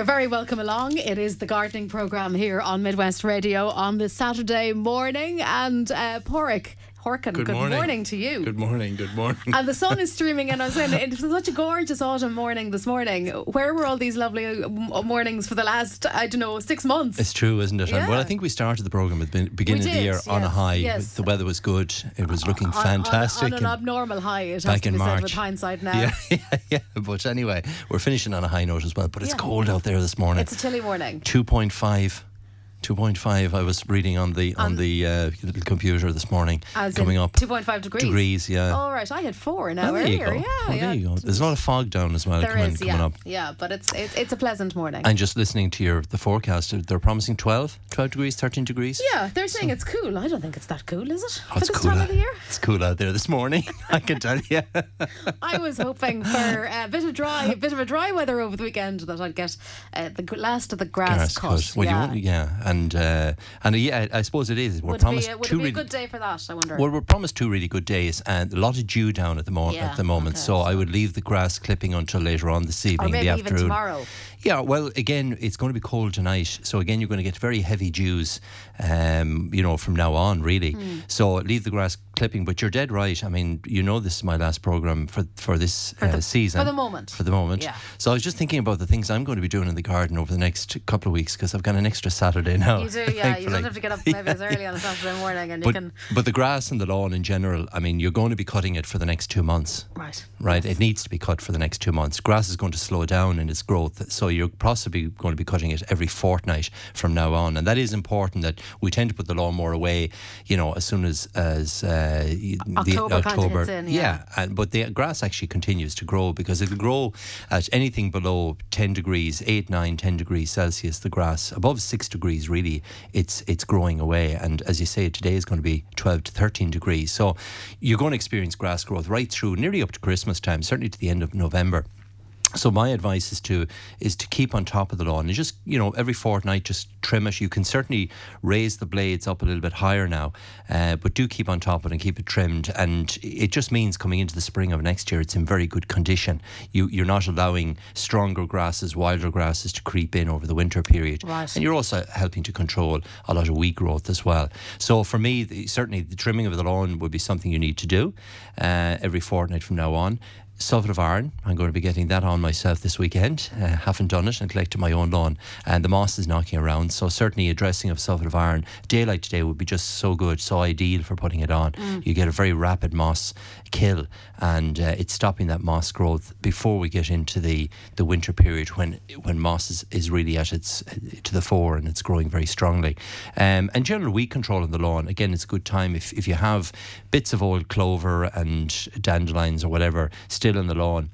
You're very welcome along. It is the gardening programme here on Midwest Radio on this Saturday morning. And uh, Porrick, Horkin, Good good, morning. to you. Good morning. Good morning. and the sun is streaming in. I was saying it was such a gorgeous autumn morning this morning. Where were all these lovely uh, mornings for the last, I don't know, six months? It's true, isn't it? And well, I think we started the program at the beginning We of the did, year on a high. yes. The weather was good. It was looking On- on- fantastic. On, an abnormal high, it has back to in be said March. with hindsight now. yeah, yeah, yeah. But anyway, we're finishing on a high note as well. But it's Yeah. cold out there this morning. It's a chilly morning. 2.5. 2.5 I was reading on the on On- the uh, computer this morning As coming in up 2.5 degrees. degrees yeah All right, I had four now Oh, there you go. Yeah, Oh, yeah. there you go there's a lot of fog down as well There coming, is, coming yeah, up yeah, but it's, it's it's a pleasant morning. and just listening to your the forecast they're promising 12 12 degrees 13 degrees yeah, they're saying it's cool. I don't think it's that cool, is it? Oh, for this cool time out, of the year. It's cool out there this morning. I can tell you. I was hoping for a bit of dry, a bit of a dry weather over the weekend that I'd get uh, the last of the grass, cut. cut. Well, you yeah. won't, yeah, and uh, and uh, yeah, I suppose it is. We're would it be, promised a- would two it be a really- good day for that? I wonder. Well, we're promised two really good days and a lot of dew down at the moment. Yeah, at the moment, okay, so I would leave the grass clipping until later on this evening, or in maybe the even afternoon. tomorrow. Yeah, well, again, it's going to be cold tonight, so again, you're going to get very heavy dews, um, you know, from now on, really. Hmm. So leave the grass clipping, but you're dead right. I mean, you know, this is my last program for for this For the- uh, season for the moment. For the moment, Yeah. So I was just thinking about the things I'm going to be doing in the garden over the next couple of weeks because I've got an extra Saturday now. You do, yeah. You don't have to get up maybe as early on a Saturday morning, and you But, can. but the grass and the lawn in general, I mean, you're going to be cutting it for the next two months. Right. Right, it needs to be cut for the next two months. Grass is going to slow down in its growth, so you're possibly going to be cutting it every fortnight from now on, and that is important. That we tend to put the lawnmower away, you know, as soon as as uh, October the hits in, yeah. and but the grass actually continues to grow because it'll grow at anything below 10 degrees 8 9 10 degrees celsius the grass above 6 degrees really it's it's growing away and as you say today is going to be 12 to 13 degrees so you're going to experience grass growth right through nearly up to christmas time certainly to the end of november so my advice is to is to keep on top of the lawn and just you know every fortnight just trim it. You can certainly raise the blades up a little bit higher now, uh, but do keep on top of it and keep it trimmed. And it just means coming into the spring of next year, it's in very good condition. You you're not allowing stronger grasses, wilder grasses to creep in over the winter period, Right. and you're also helping to control a lot of weed growth as well. So for me, the, certainly the trimming of the lawn would be something you need to do uh, every fortnight from now on. Sulphate of iron, I'm going to be getting that on myself this weekend. Uh, haven't done it and collected my own lawn. And the moss is knocking around. So, certainly, a dressing of Sulphur of iron, daylight today would be just so good, so ideal for putting it on. You get a very rapid moss kill, and uh, it's stopping that moss growth before we get into the, the winter period when when moss is, is really at its to the fore and it's growing very strongly. Um, and general weed control on the lawn, again, it's a good time if, if you have bits of old clover and dandelions or whatever still in the lawn.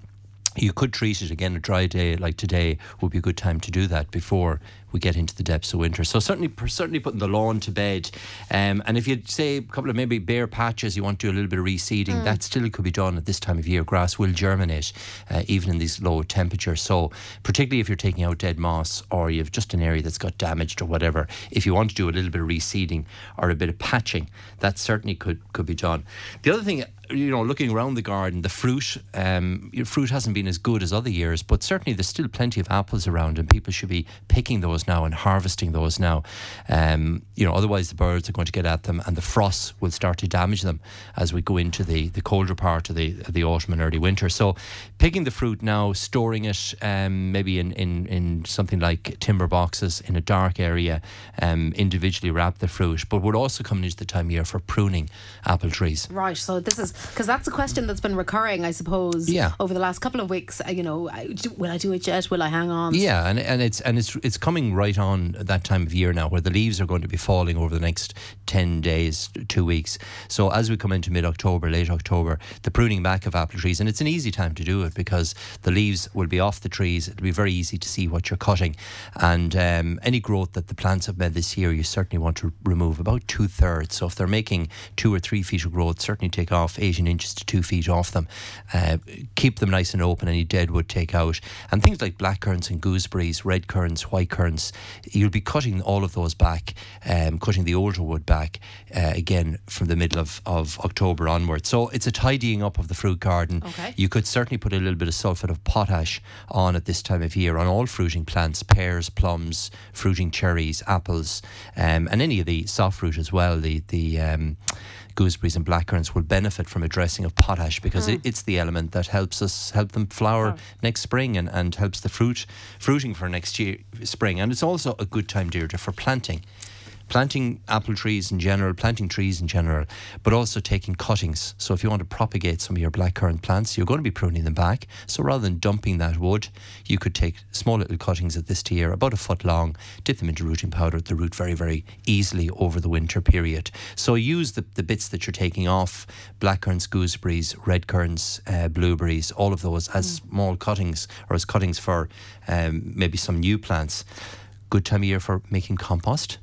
You could treat it again. A dry day like today would be a good time to do that before we get into the depths of winter. So certainly, certainly putting the lawn to bed. Um, and if you say a couple of maybe bare patches, you want to do a little bit of reseeding, that still could be done at this time of year. Grass will germinate uh, even in these low temperatures. So particularly if you're taking out dead moss or you've just an area that's got damaged or whatever, if you want to do a little bit of reseeding or a bit of patching, that certainly could could be done. The other thing you know, looking around the garden, the fruit, um, fruit hasn't been as good as other years, but certainly there's still plenty of apples around, and people should be picking those now and harvesting those now. Um, you know, otherwise the birds are going to get at them, and the frost will start to damage them as we go into the, the colder part of the of the autumn and early winter. So, picking the fruit now, storing it, um, maybe in, in in something like timber boxes in a dark area, um, individually wrap the fruit, but we're also coming into the time of year for pruning apple trees. Right. So this is because that's a question that's been recurring, I suppose, Yeah. over the last couple of weeks. Uh, You know, will I do it yet? Will I hang on? Yeah, and, and it's and it's it's coming right on that time of year now, where the leaves are going to be falling over the next ten days, two weeks. So as we come into mid October, late October, the pruning back of apple trees, and it's an easy time to do it because the leaves will be off the trees. It'll be very easy to see what you're cutting, and um, any growth that the plants have made this year, you certainly want to remove about two thirds. So if they're making two or three feet of growth, certainly take off 18 inches to two feet off them. Uh, keep them nice and open. Any dead wood take out, and things like black currants and gooseberries, red currants, white currants. You'll be cutting all of those back, um, cutting the older wood back uh, again from the middle of, of October onwards. So it's a tidying up of the fruit garden. Okay. You could certainly put a little bit of sulphate of potash on at this time of year on all fruiting plants, pears, plums, fruiting cherries, apples, um, and any of the soft fruit as well. The the um, gooseberries and blackcurrants will benefit from a dressing of potash because it, hmm. it's the element that helps us help them flower next spring and, and helps the fruit fruiting for next year spring. And it's also a good time, Deirdre, for planting planting apple trees in general, planting trees in general, but also taking cuttings. So if you want to propagate some of your blackcurrant plants, you're going to be pruning them back. So rather than dumping that wood, you could take small little cuttings at this tier, about a foot long, dip them into rooting powder, at the root very, very easily over the winter period. So use the, the bits that you're taking off, blackcurrants, gooseberries, red currants, uh, blueberries, all of those as small cuttings or as cuttings for um, maybe some new plants. Good time of year for making compost.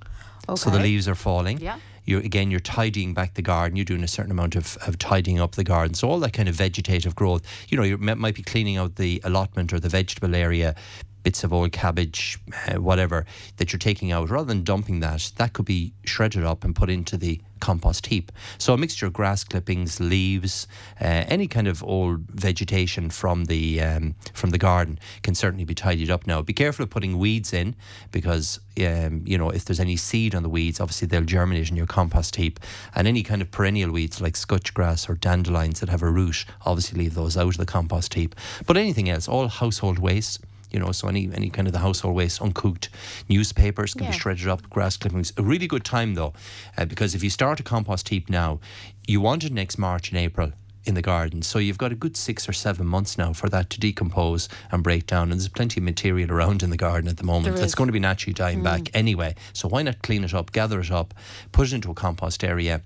So the leaves are falling. Yeah. You're again you're tidying back the garden. You're doing a certain amount of, of tidying up the garden. So all that kind of vegetative growth. You know, you might be cleaning out the allotment or the vegetable area, bits of old cabbage, uh, whatever that you're taking out. Rather than dumping that, that could be shredded up and put into the compost heap. So a mixture of grass clippings, leaves, uh, any kind of old vegetation from the um, from the garden can certainly be tidied up now. Be careful of putting weeds in because um, you know if there's any seed on the weeds, obviously they'll germinate in your compost heap. And any kind of perennial weeds like scutch grass or dandelions that have a root, obviously leave those out of the compost heap. But anything else, all household waste you know, so any any kind of the household waste, uncooked newspapers can Yeah. be shredded up, grass clippings. A really good time though, uh, because if you start a compost heap now, you want it next March and April in the garden. So you've got a good six or seven months now for that to decompose and break down. And there's plenty of material around in the garden at the moment There that's is. going to be naturally dying back anyway. So why not clean it up, gather it up, put it into a compost area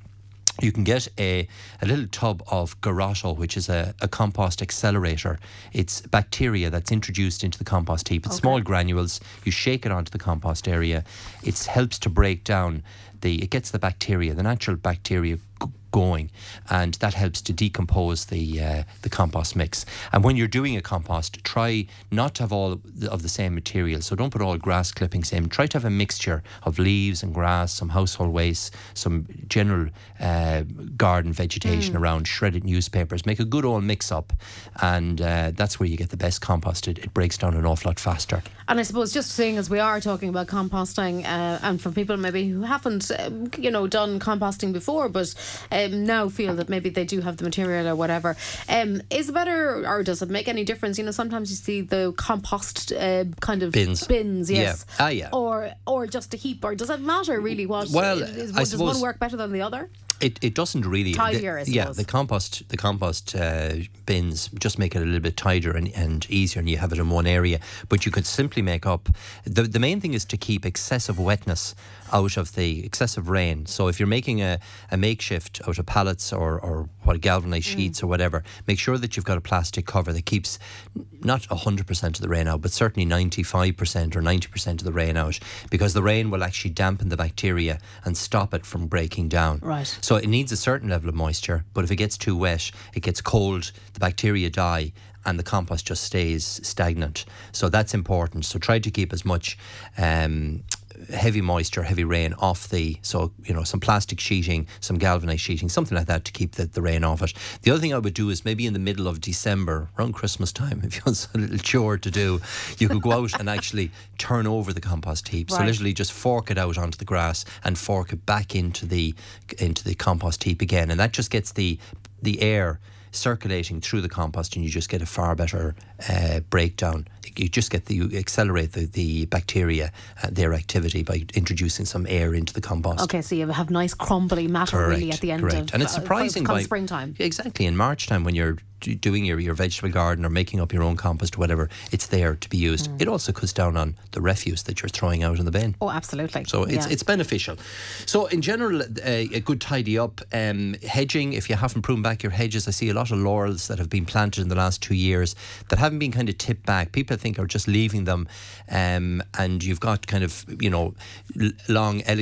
you can get a, a little tub of Garotta, which is a, a compost accelerator. It's bacteria that's introduced into the compost heap. It's small granules. You shake it onto the compost area. It helps to break down the, it gets the bacteria, the natural bacteria going, and that helps to decompose the uh, the compost mix. And when you're doing a compost, try not to have all of the same material. So don't put all grass clippings in. Try to have a mixture of leaves and grass, some household waste, some general uh, garden vegetation around, shredded newspapers. Make a good old mix up, and uh, that's where you get the best compost. It, it breaks down an awful lot faster. And I suppose just seeing as we are talking about composting, uh, and for people maybe who haven't, um, you know, done composting before, but um, now feel that maybe they do have the material or whatever, um, is it better or does it make any difference? You know, sometimes you see the compost uh, kind of Bins. bins, Yeah. yes, Ah, yeah. or or just a heap, or does it matter really? What Well, is, I does one work better than the other? It, it doesn't really Tidier, the, yeah the compost the compost uh, bins just make it a little bit tighter and, and easier and you have it in one area but you could simply make up the, the main thing is to keep excessive wetness out of the excessive rain so if you're making a, a makeshift out of pallets or, or what galvanized Mm. sheets or whatever make sure that you've got a plastic cover that keeps not 100% of the rain out but certainly 95% or 90% of the rain out because the rain will actually dampen the bacteria and stop it from breaking down Right. So it needs a certain level of moisture, but if it gets too wet, it gets cold, the bacteria die, and the compost just stays stagnant. So that's important. So try to keep as much um, heavy moisture, heavy rain off the, so, you know, some plastic sheeting, some galvanized sheeting, something like that to keep the, the rain off it. The other thing I would do is maybe in the middle of December, around Christmas time, if you want a little chore to do, you could go out and actually turn over the compost heap. So literally just fork it out onto the grass and fork it back into the into the compost heap again, and that just gets the the air circulating through the compost, and you just get a far better uh, breakdown. You just get the you accelerate the, the bacteria uh, their activity by introducing some air into the compost. Okay, so you have nice crumbly matter really at the end correct. of and it's uh, surprising come by springtime. Exactly in March time when you're doing your, your vegetable garden or making up your own compost or whatever, it's there to be used. Mm. It also cuts down on the refuse that you're throwing out in the bin. Oh, absolutely. So it's Yeah. it's beneficial. So in general, a, a good tidy up. Um, hedging. If you haven't pruned back your hedges, I see a lot of laurels that have been planted in the last two years that haven't been kind of tipped back. People think are just leaving them, um, and you've got kind of you know long uh,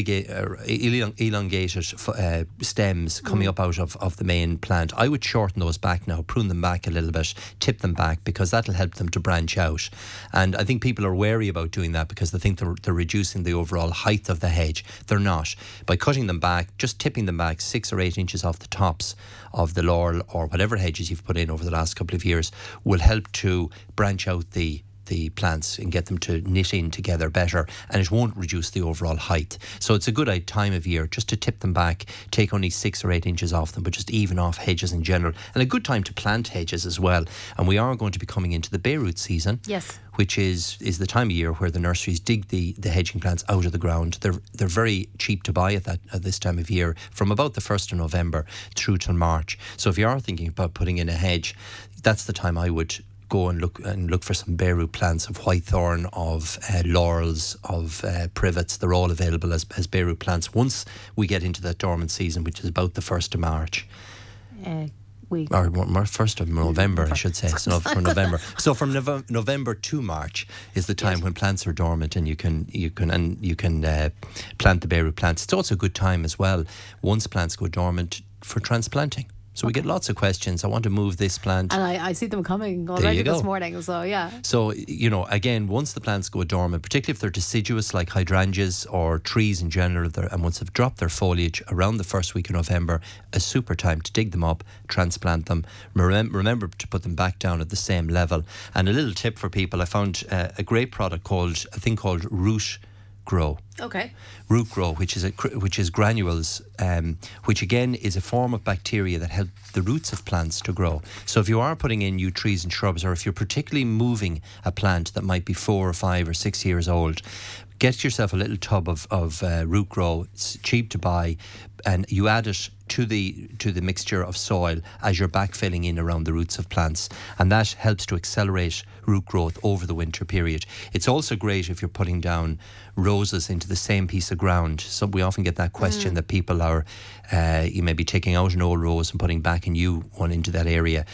elongated uh, stems coming up out of, of the main plant. I would shorten those back now, prune them back a little bit, tip them back because that'll help them to branch out. And I think people are wary about doing that because they think they're, they're reducing the overall height of the hedge. They're not. By cutting them back, just tipping them back six or eight inches off the tops of the laurel or whatever hedges you've put in over the last couple of years will help to branch out the the plants and get them to knit in together better and it won't reduce the overall height. So it's a good time of year just to tip them back, take only six or eight inches off them, but just even off hedges in general. And a good time to plant hedges as well. And we are going to be coming into the bare root season. Yes. Which is, is the time of year where the nurseries dig the, the hedging plants out of the ground. They're they're very cheap to buy at that at this time of year, from about the first of November through till March. So if you are thinking about putting in a hedge, that's the time I would go and look and look for some bare root plants of whitethorn, of uh, laurels, of uh, privets. They're all available as, as bare root plants once we get into that dormant season, which is about the first of March Uh, we or first of November, I should say. So from November. So from Nov- November to March is the time when plants are dormant, and you can you can and you can uh, plant the bare root plants. It's also a good time as well once plants go dormant for transplanting. So we get lots of questions. I want to move this plant. and I, I see them coming already this morning. So yeah. So, you know, again, once the plants go dormant, particularly if they're deciduous like hydrangeas or trees in general, and once they've dropped their foliage around the first week of November, a super time to dig them up, transplant them. Remem- Remember to put them back down at the same level. And a little tip for people I found uh, a great product called, a thing called Root Grow Okay. Rootgrow, which is a which is granules, um, which again is a form of bacteria that help the roots of plants to grow. So if you are putting in new trees and shrubs, or if you're particularly moving a plant that might be four or five or six years old, get yourself a little tub of of uh, Rootgrow. It's cheap to buy, and you add it to the to the mixture of soil as you're backfilling in around the roots of plants, and that helps to accelerate root growth over the winter period. It's also great if you're putting down roses into the same piece of ground. So we often get that question that people are, uh, you may be taking out an old rose and putting back a new one into that area.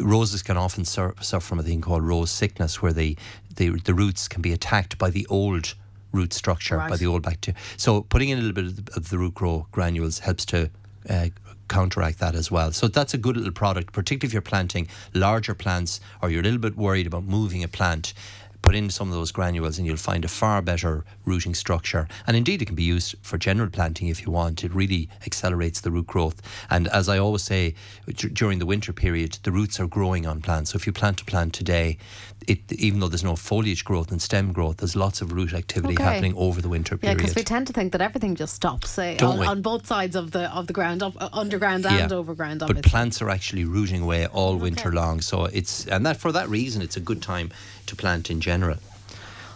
Roses can often suffer from a thing called rose sickness, where the, the the roots can be attacked by the old root structure, by the old bacteria. So putting in a little bit of the, of the Rootgrow granules helps to uh, counteract that as well. So that's a good little product, particularly if you're planting larger plants or you're a little bit worried about moving a plant. Put in some of those granules and you'll find a far better rooting structure. And indeed, it can be used for general planting if you want. It really accelerates the root growth. And as I always say, d- during the winter period, the roots are growing on plants. So if you plant a plant today, it, even though there's no foliage growth and stem growth, there's lots of root activity Okay. happening over the winter period. Yeah, because we tend to think that everything just stops eh, on, on both sides of the of the ground, up, uh, underground and overground. But plants are actually rooting away all winter long, so it's and that for that reason it's a good time to plant in general.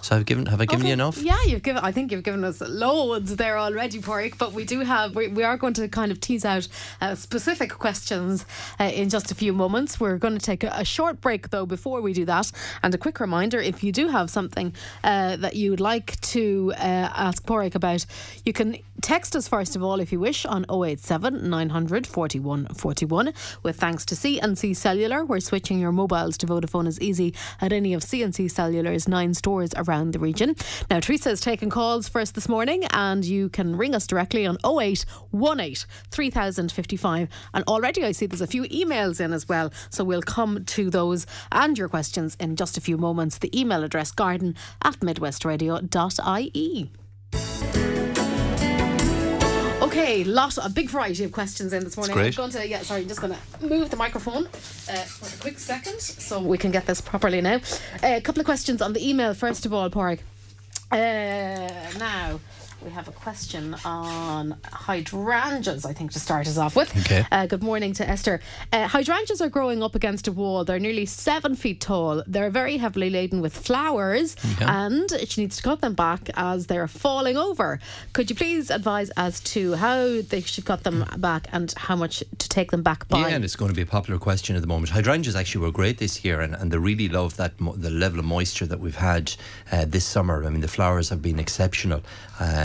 So I've given have I given Okay. you enough? Yeah, you've given. I think you've given us loads there already, Porrick. But we do have. We, we are going to kind of tease out uh, specific questions uh, in just a few moments. We're going to take a, a short break though before we do that. And a quick reminder: if you do have something uh, that you would like to uh, ask Porrick about, you can text us first of all if you wish on 087 900 41 41. With thanks to CNC Cellular, where switching your mobiles to Vodafone is easy at any of CNC Cellular's nine stores around the region. Now, Teresa has taken calls first this morning, and you can ring us directly on 0818 3055. And already I see there's a few emails in as well, so we'll come to those and your questions in just a few moments. The email address garden at midwestradio.ie. Okay, lot a big variety of questions in this morning. great. I'm going to yeah, sorry, I'm just going to move the microphone uh, for a quick second so we can get this properly now. Uh, a couple of questions on the email first of all, Porrick. Uh, now, we have a question on hydrangeas, I think, to start us off with. Okay. Uh, good morning to Esther. Uh, hydrangeas are growing up against a wall. They're nearly seven feet tall. They're very heavily laden with flowers, Okay. and she needs to cut them back as they're falling over. Could you please advise as to how they should cut them back and how much to take them back by? Yeah, and it's going to be a popular question at the moment. Hydrangeas actually were great this year, and, and they really love that mo- the level of moisture that we've had uh, this summer. I mean, the flowers have been exceptional.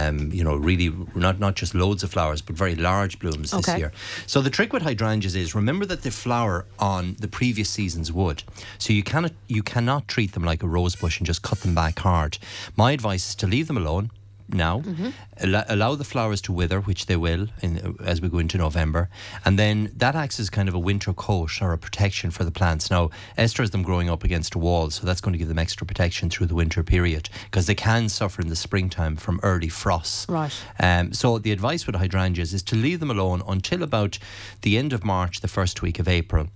Um, you know, really not not just loads of flowers, but very large blooms this year. So the trick with hydrangeas is remember that they flower on the previous season's wood. So you cannot you cannot treat them like a rose bush and just cut them back hard. My advice is to leave them alone now, allow, allow the flowers to wither, which they will in, as we go into November, and then that acts as kind of a winter coat or a protection for the plants. Now, Esther has them growing up against a wall, so that's going to give them extra protection through the winter period because they can suffer in the springtime from early frosts. Right. Um, so the advice with hydrangeas is to leave them alone until about the end of March, the first week of April.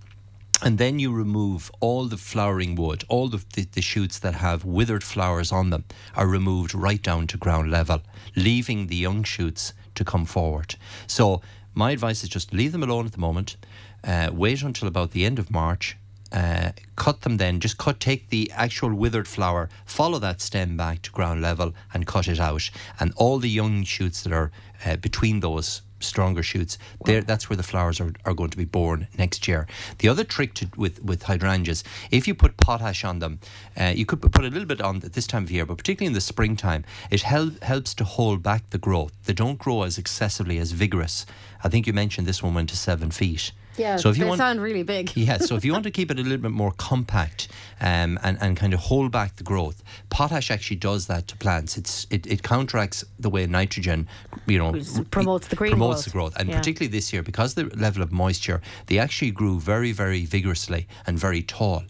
And then you remove all the flowering wood, all the, the, the shoots that have withered flowers on them are removed right down to ground level, leaving the young shoots to come forward. So my advice is just leave them alone at the moment. Uh, wait until about the end of March. Uh, cut them then. Just cut. Take the actual withered flower, follow that stem back to ground level, and cut it out. And all the young shoots that are uh, between those stronger shoots. There, that's where the flowers are, are going to be born next year. The other trick to, with with hydrangeas, if you put potash on them, uh, you could put a little bit on at this time of year, but particularly in the springtime, it hel- helps to hold back the growth. They don't grow as excessively as vigorous. I think you mentioned this one went to seven feet. Yeah, So if you they want, sound really big. yeah, so if you want to keep it a little bit more compact um, and, and kind of hold back the growth, potash actually does that to plants. It's it, it counteracts the way nitrogen, you know, Which promotes the green promotes growth. the growth, and Yeah. particularly this year because the level of moisture, they actually grew very very vigorously and very tall.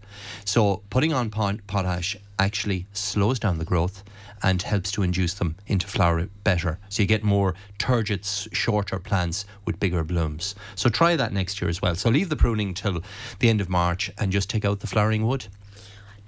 So putting on pot- potash actually slows down the growth and helps to induce them into flower better. So you get more turgid, shorter plants with bigger blooms. So try that next year as well. So leave the pruning till the end of March and just take out the flowering wood.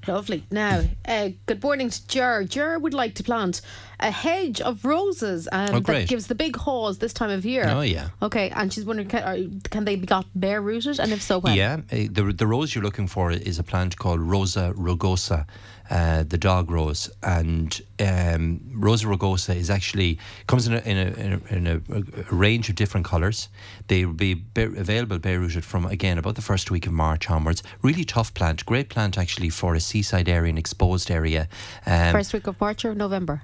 Lovely. Now, uh, good morning to Jer. Jer would like to plant a hedge of roses um, Oh, that gives the big haws this time of year. Oh, yeah. Okay, and she's wondering can, are, can they be got bare rooted, and if so, when? Yeah, uh, the the rose you're looking for is a plant called Rosa rugosa, uh, the dog rose, and um, Rosa rugosa is actually comes in a in a, in a, in a, a range of different colours. They will be bare, available bare rooted from again about the first week of March onwards. Really tough plant, great plant actually for a seaside area, an exposed area. Um, First week of March or November?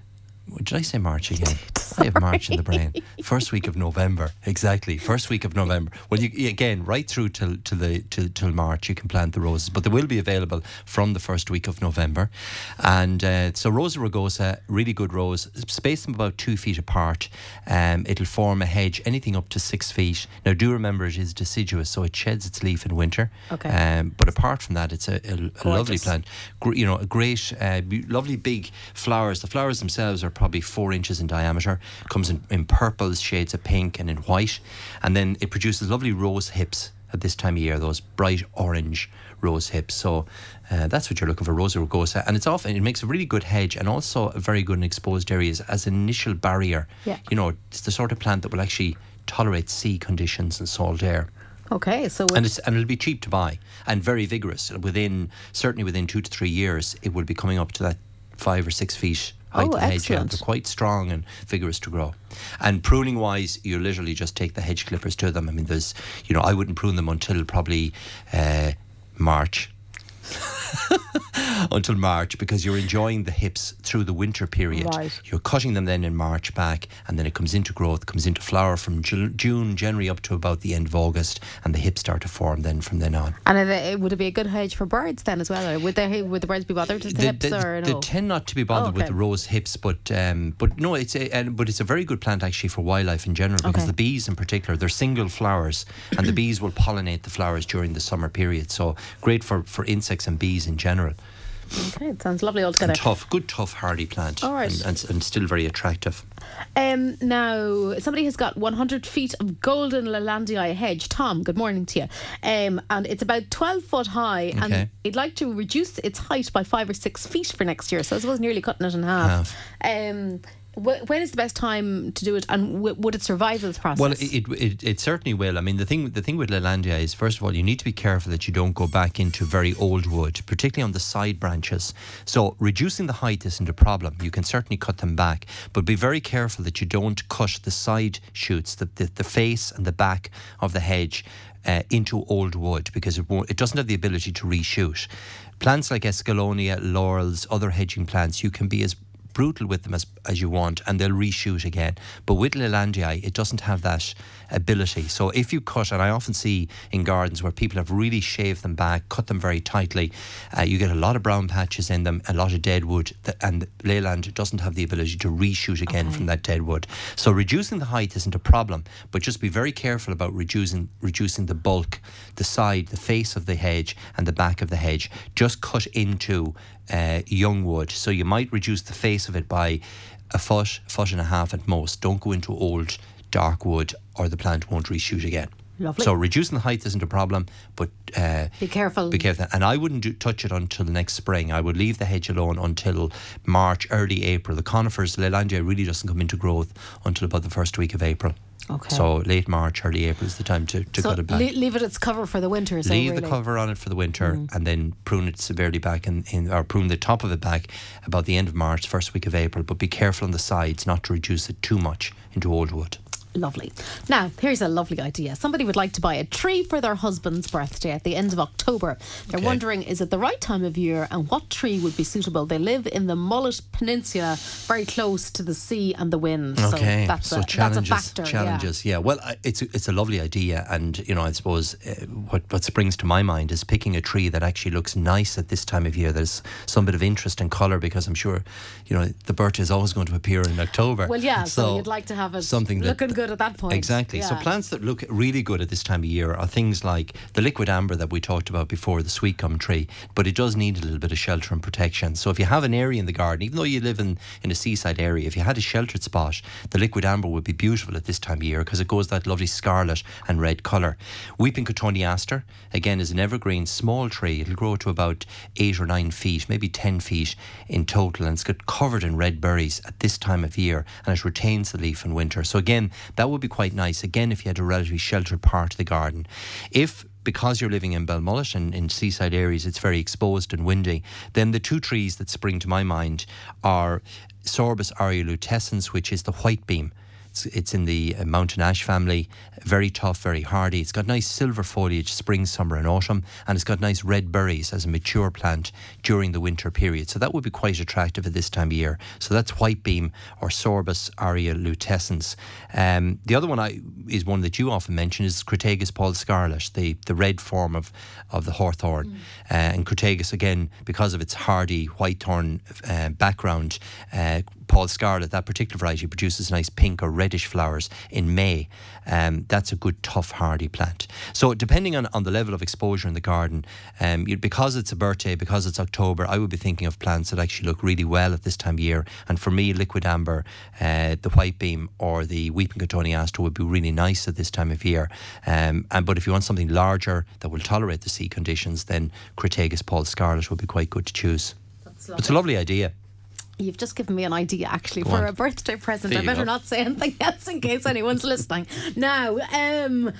Did I say March again? I have March in the brain. First week of November, exactly. First week of November. Well, you again right through till till the till, till March, you can plant the roses, but they will be available from the first week of November. And uh, so Rosa rugosa, really good rose. Space them about two feet apart. Um, it'll form a hedge anything up to six feet. Now, do remember it is deciduous, so it sheds its leaf in winter. Okay. Um, but apart from that, it's a, a, a lovely plant. Gr- you know, a great, uh, be- lovely big flowers. The flowers themselves are probably four inches in diameter. Comes in, in purples, shades of pink, and in white, and then it produces lovely rose hips at this time of year. Those bright orange rose hips. So. Uh, that's what you're looking for, Rosa rugosa, and it's often it makes a really good hedge and also a very good in exposed areas as an initial barrier. Yeah. You know, it's the sort of plant that will actually tolerate sea conditions and salt air Okay, so and it's and it'll be cheap to buy and very vigorous. Within certainly within two to three years, it will be coming up to that five or six feet height Oh, hedge. Excellent. they're quite strong and vigorous to grow. And pruning wise, you literally just take the hedge clippers to them. I mean, there's you know I wouldn't prune them until probably uh, March. until March because you're enjoying the hips through the winter period. Right. You're cutting them then in March back, and then it comes into growth, comes into flower from Ju- June, January up to about the end of August, and the hips start to form then from then on. and it, would it be a good hedge for birds then as well? Or would they would the birds be bothered with the, They, hips they- or they tend not to be bothered with okay. the rose hips, but um, but no, it's a and, but it's a very good plant actually for wildlife in general because Okay. the bees in particular they're single flowers, and the bees will pollinate the flowers during the summer period. So great for for insects and bees in general. okay, it sounds lovely altogether. And tough, good tough hardy plant, All right. and, and, and still very attractive. Um, now, somebody has got 100 feet of golden Leylandii hedge. Tom, good morning to you. Um, and it's about 12 foot high, Okay. and he'd like to reduce its height by five or six feet for next year. So I suppose nearly cutting it in half. Um, Wh- When is the best time to do it, and w- would it survive this process? Well, it, it, it, certainly will. I mean, the thing the thing with Leylandii is, first of all, you need to be careful that you don't go back into very old wood, particularly on the side branches. So reducing the height isn't a problem. You can certainly cut them back, but be very careful that you don't cut the side shoots, the, the, the face and the back of the hedge uh, into old wood because it, won't, it doesn't have the ability to reshoot. Plants like Escallonia, laurels, other hedging plants, you can be as brutal with them as, as you want and they'll reshoot again. But with Leylandii, it doesn't have that ability. So if you cut, and I often see in gardens where people have really shaved them back, cut them very tightly, uh, you get a lot of brown patches in them, a lot of dead wood, that, and Leyland doesn't have the ability to reshoot again Okay. from that dead wood. So reducing the height isn't a problem, but just be very careful about reducing reducing the bulk, the side, the face of the hedge, and the back of the hedge. Just cut into uh, young wood. So you might reduce the face of it by a foot, foot and a half at most. Don't go into old dark wood, or the plant won't reshoot again. Lovely. So reducing the height isn't a problem, but uh, Be careful. Be careful, and I wouldn't do, touch it until next spring. I would leave the hedge alone until March, early April. The conifers, Leylandii, really doesn't come into growth until about the first week of April. Okay. So late March, early April is the time to, to so cut it back. le- leave it its cover for the winter. So Leave really. the cover on it for the winter Mm. and then prune it severely back in, in or prune the top of it back about the end of March, first week of April. But be careful on the sides not to reduce it too much into old wood. Lovely. Now, here's a lovely idea. Somebody would like to buy a tree for their husband's birthday at the end of October. They're Okay. wondering is it the right time of year and what tree would be suitable? They live in the Mullet Peninsula, very close to the sea and the wind. Okay, So that's, so a, challenges, that's a factor. yeah. challenges. Yeah. Well, it's a, it's a lovely idea, and you know, I suppose uh, what what springs to my mind is picking a tree that actually looks nice at this time of year. There's some bit of interest and colour because I'm sure, you know, the birch is always going to appear in October. Well, yeah, so, you'd like to have it something that- looking good at that point. Exactly. So plants that look really good at this time of year are things like the liquidambar that we talked about before, the sweet gum tree, but it does need a little bit of shelter and protection. So if you have an area in the garden, even though you live in, in a seaside area, if you had a sheltered spot, the liquidambar would be beautiful at this time of year because it goes that lovely scarlet and red colour. Weeping cotoneaster, again, is an evergreen small tree. It'll grow to about eight or nine feet, maybe 10 feet in total, and it's got covered in red berries at this time of year, and it retains the leaf in winter. So again, that would be quite nice. Again, if you had a relatively sheltered part of the garden. If because you're living in Belmullet and in seaside areas, it's very exposed and windy, then the two trees that spring to my mind are Sorbus aria Lutescens, which is the white beam. It's, it's in the uh, mountain ash family, very tough, very hardy. It's got nice silver foliage spring, summer, and autumn, and it's got nice red berries as a mature plant during the winter period. So that would be quite attractive at this time of year. So that's white beam or Sorbus aria Lutescens. Um, the other one I, is one that you often mention is Crataegus paul scarlet, the, the red form of, of the hawthorn. Uh, and Crataegus, again, because of its hardy white thorn uh, background, uh, Paul Scarlet, that particular variety produces nice pink or reddish flowers in May. Um, that's a good, tough, hardy plant. So, depending on, on the level of exposure in the garden, um, you, because it's a birthday, because it's October, I would be thinking of plants that actually look really well at this time of year. And for me, liquidambar, uh, the white beam, or the weeping cotoneaster would be really nice at this time of year. Um, and but if you want something larger that will tolerate the sea conditions, then Crataegus Paul Scarlet would be quite good to choose. That's It's a lovely idea. You've just given me an idea actually Go for on. a birthday present. There I better go. not say anything else in case anyone's listening. Now, um,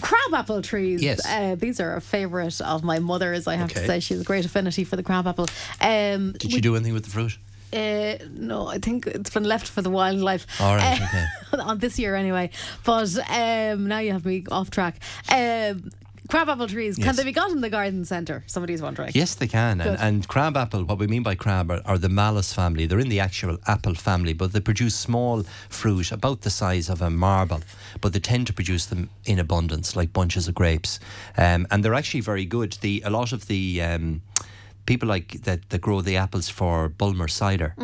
crabapple trees. Yes. Uh, these are a favourite of my mother's. I have to say, she has a great affinity for the crabapple. Um, Did you do anything with the fruit? uh, no, I think it's been left for the wildlife. All right, Uh, okay. on this year anyway. But um, now you have me off track. Um, crabapple trees, can Yes. they be got in the garden centre? Somebody's wondering. Yes, they can. And, and crab apple, what we mean by crab are, are the malus family. They're in the actual apple family, but they produce small fruit about the size of a marble. But they tend to produce them in abundance, like bunches of grapes. Um, and they're actually very good. The a lot of the um, people like that, that grow the apples for Bulmer cider,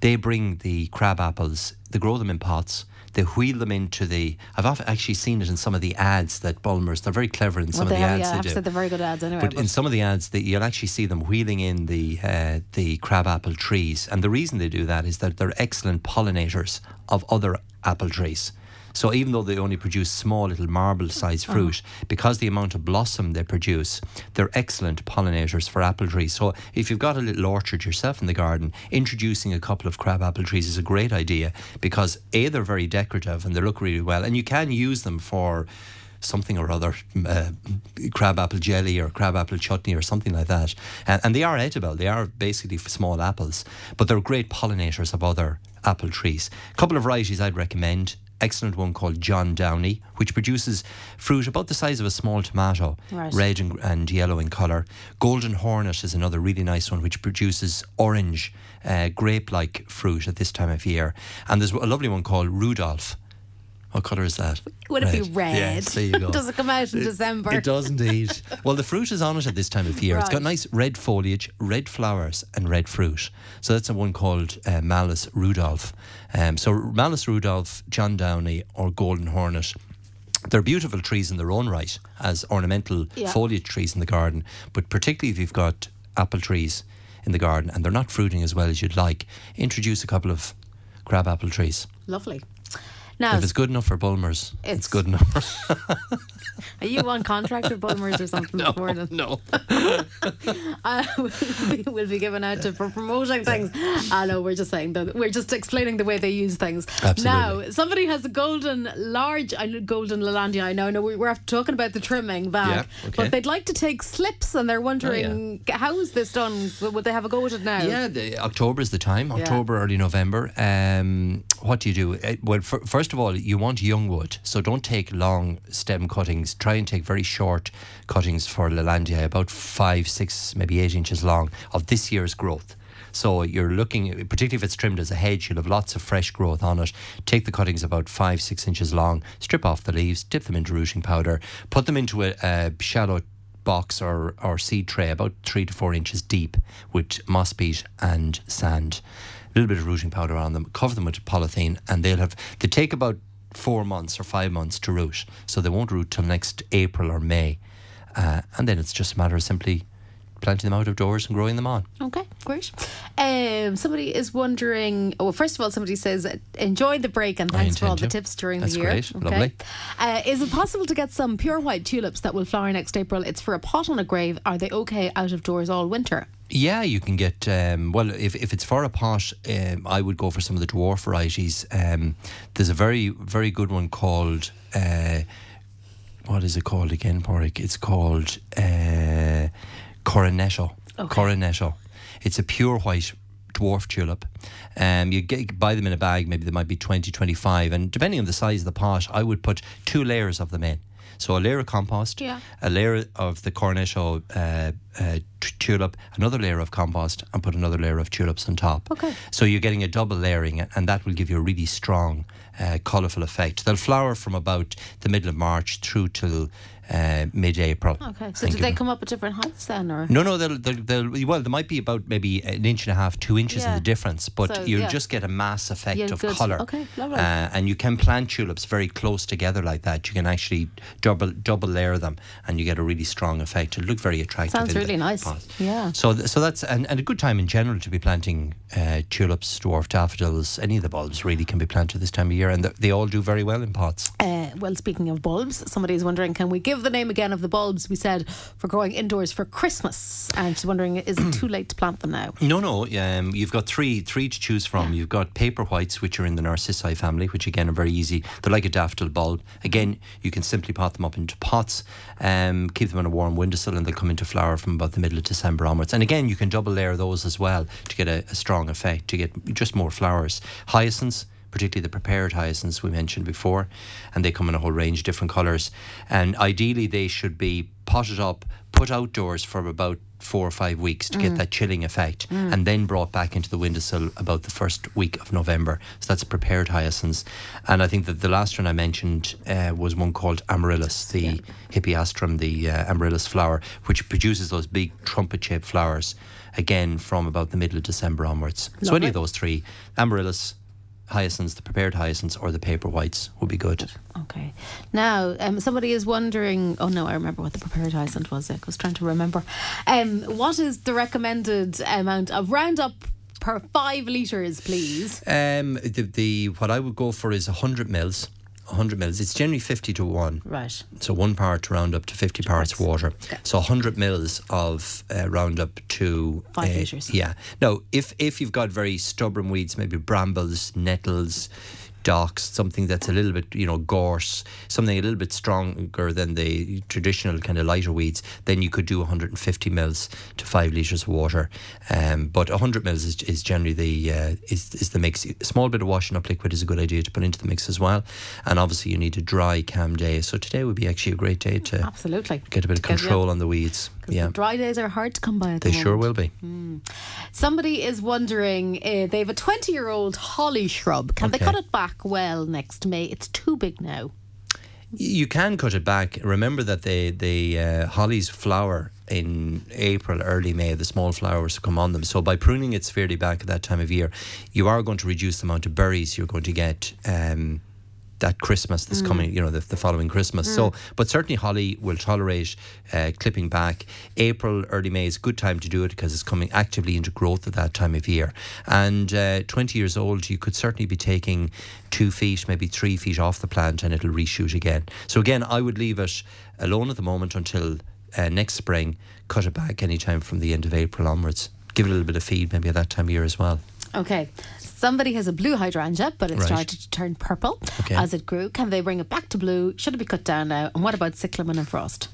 they bring the crab apples. They grow them in pots. They wheel them into the. I've actually seen it in some of the ads that Bulmers. They're very clever in some Well, of the have, ads yeah, they do. They're very good ads anyway. But in some of the ads, that you'll actually see them wheeling in the uh, the crabapple trees, and the reason they do that is that they're excellent pollinators of other apple trees. So even though they only produce small little marble-sized Uh-huh. fruit, because the amount of blossom they produce, they're excellent pollinators for apple trees. So if you've got a little orchard yourself in the garden, introducing a couple of crab apple trees is a great idea because a they're very decorative and they look really well, and you can use them for something or other, uh, crab apple jelly or crab apple chutney or something like that. And, and they are edible. They are basically small apples, but they're great pollinators of other apple trees. A couple of varieties I'd recommend. Excellent one called John Downie, which produces fruit about the size of a small tomato, Right. red and, and yellow in colour. Golden Hornet is another really nice one, which produces orange, uh, grape like fruit at this time of year. And there's a lovely one called Rudolph. What colour is that? Would it be red? Yes, there you go. Does it come out in December? It does indeed. well, the fruit is on it at this time of year. It's got nice red foliage, red flowers, and red fruit. So that's a one called uh, Malus Rudolph. Um, so Malus Rudolph, John Downie, or Golden Hornet. They're beautiful trees in their own right as ornamental Yeah. foliage trees in the garden, but particularly if you've got apple trees in the garden and they're not fruiting as well as you'd like, introduce a couple of crab apple trees. Lovely. Now, If it's good enough for Bulmers, it's, It's- good enough. are you on contract with Bulmers or something this morning? no. uh, will, be, will be given out to for promoting things. I know we're just saying that we're just explaining the way they use things. Absolutely. Now, somebody has a golden large, I know golden Leylandii. I know. No, we- we're talking about the trimming back, Yeah, okay. Oh, but they'd like to take slips, and they're wondering how is this done? Would they have a go at it now? Yeah, the, October is the time. October, early November. Um, what do you do? Uh, well, fir- first of all, you want young wood, so don't take long stem cuttings. Try and take very short cuttings for Leylandii, about five, six, maybe eight inches long of this year's growth. So you're looking, particularly if it's trimmed as a hedge, you'll have lots of fresh growth on it. Take the cuttings about five, six inches long, strip off the leaves, dip them into rooting powder, put them into a, a shallow box or, or seed tray about three to four inches deep with moss peat and sand. A little bit of rooting powder on them, cover them with polythene, and they'll have they take about four months or five months to root. So they won't root till next April or May. Uh, and then it's just a matter of simply planting them out of doors and growing them on. Okay, great. Um, somebody is wondering. Well, first of all, somebody says enjoy the break and thanks for all the tips during That's the year. great, lovely. Uh, is it possible to get some pure white tulips that will flower next April? It's for a pot on a grave. Are they okay out of doors all winter? Yeah, you can get. Um, well, if, if it's for a pot, um, I would go for some of the dwarf varieties. Um, there's a very very good one called. Uh, what is it called again, Porrick? It's called uh, Coronetto. Okay. Coronetto. It's a pure white dwarf tulip. Um, you get, buy them in a bag, maybe they might be 20, 25. And depending on the size of the pot, I would put two layers of them in. So a layer of compost, Yeah. a layer of the Cornetto uh, uh, t- tulip, another layer of compost, and put another layer of tulips on top. Okay. So you're getting a double layering, and that will give you a really strong, uh, colourful effect. They'll flower from about the middle of March through till uh, mid-April. Okay. So do they come up at different heights then, or? no, no, they'll, they'll, they'll, well, there might be about maybe an inch and a half, two inches Yeah. in the difference, but So, you'll yeah. just get a mass effect Yeah, of good. colour. Okay, lovely. Uh, and you can plant tulips very close together like that. You can actually double double layer them, and you get a really strong effect. It'll look very attractive. Sounds really nice. pot. Yeah. So, th- so that's and, and a good time in general to be planting uh, tulips, dwarf daffodils, any of the bulbs really can be planted this time of year, and th- they all do very well in pots. Uh, well, speaking of bulbs, somebody is wondering, can we give the name again of the bulbs we said for growing indoors for Christmas? And she's wondering, is it too late to plant them now? No, no. Um, you've got three three to choose from. You've got paper whites, which are in the Narcissi family, which again are very easy. They're like a daffodil bulb. Again, you can simply pot them up into pots, um, keep them on a warm windowsill, and they'll come into flower from about the middle of December onwards. And again, you can double layer those as well to get a, a strong effect, to get just more flowers. Hyacinths. Particularly the prepared hyacinths we mentioned before, and they come in a whole range of different colours. And ideally, they should be potted up, put outdoors for about four or five weeks to get that chilling effect, and then brought back into the windowsill about the first week of November. So that's prepared hyacinths. And I think that the last one I mentioned uh, was one called amaryllis, the hippeastrum, the uh, amaryllis flower, which produces those big trumpet-shaped flowers. Again, from about the middle of December onwards. So any of those three, amaryllis, hyacinths, the prepared hyacinths, or the paper whites would be good. Okay. Now, um, somebody is wondering. Oh no, I remember what the prepared hyacinth was. I was trying to remember. Um, what is the recommended amount of Roundup per five litres, please? Um, the, the what I would go for is hundred mils 100 mils. It's generally 50 to 1. Right. So one part to Roundup to 50 parts water. Okay. So 100 mils of uh, Roundup to Five uh, litres. Yeah. Now, if if you've got very stubborn weeds, maybe brambles, nettles, docks, something that's a little bit, you know, gorse, something a little bit stronger than the traditional kind of lighter weeds, then you could do 150 mils to five litres of water. Um, but 100 mils is, is generally the uh, is, is the mix. A small bit of washing up liquid is a good idea to put into the mix as well. And obviously, you need a dry, calm day. So today would be actually a great day to Absolutely. get a bit of control on the weeds. 'Cause Yeah, the dry days are hard to come by at the they sure will be. Somebody is wondering, uh, they have a 20 year old holly shrub. Can they cut it back well next May? It's too big now. You can cut it back. Remember that the the uh, hollies flower in April, early May. The small flowers come on them. So by pruning it severely back at that time of year, you are going to reduce the amount of berries you're going to get. Um, that Christmas that's coming, you know, the, the following Christmas. So, but certainly holly will tolerate uh, clipping back. April, early May is a good time to do it because it's coming actively into growth at that time of year. And uh, 20 years old, you could certainly be taking two feet, maybe three feet off the plant and it'll reshoot again. So, again, I would leave it alone at the moment until uh, next spring, cut it back anytime from the end of April onwards. Give it a little bit of feed maybe at that time of year as well. Okay. Somebody has a blue hydrangea, but it Right. started to turn purple Okay. as it grew. Can they bring it back to blue? Should it be cut down now? And what about cyclamen and frost?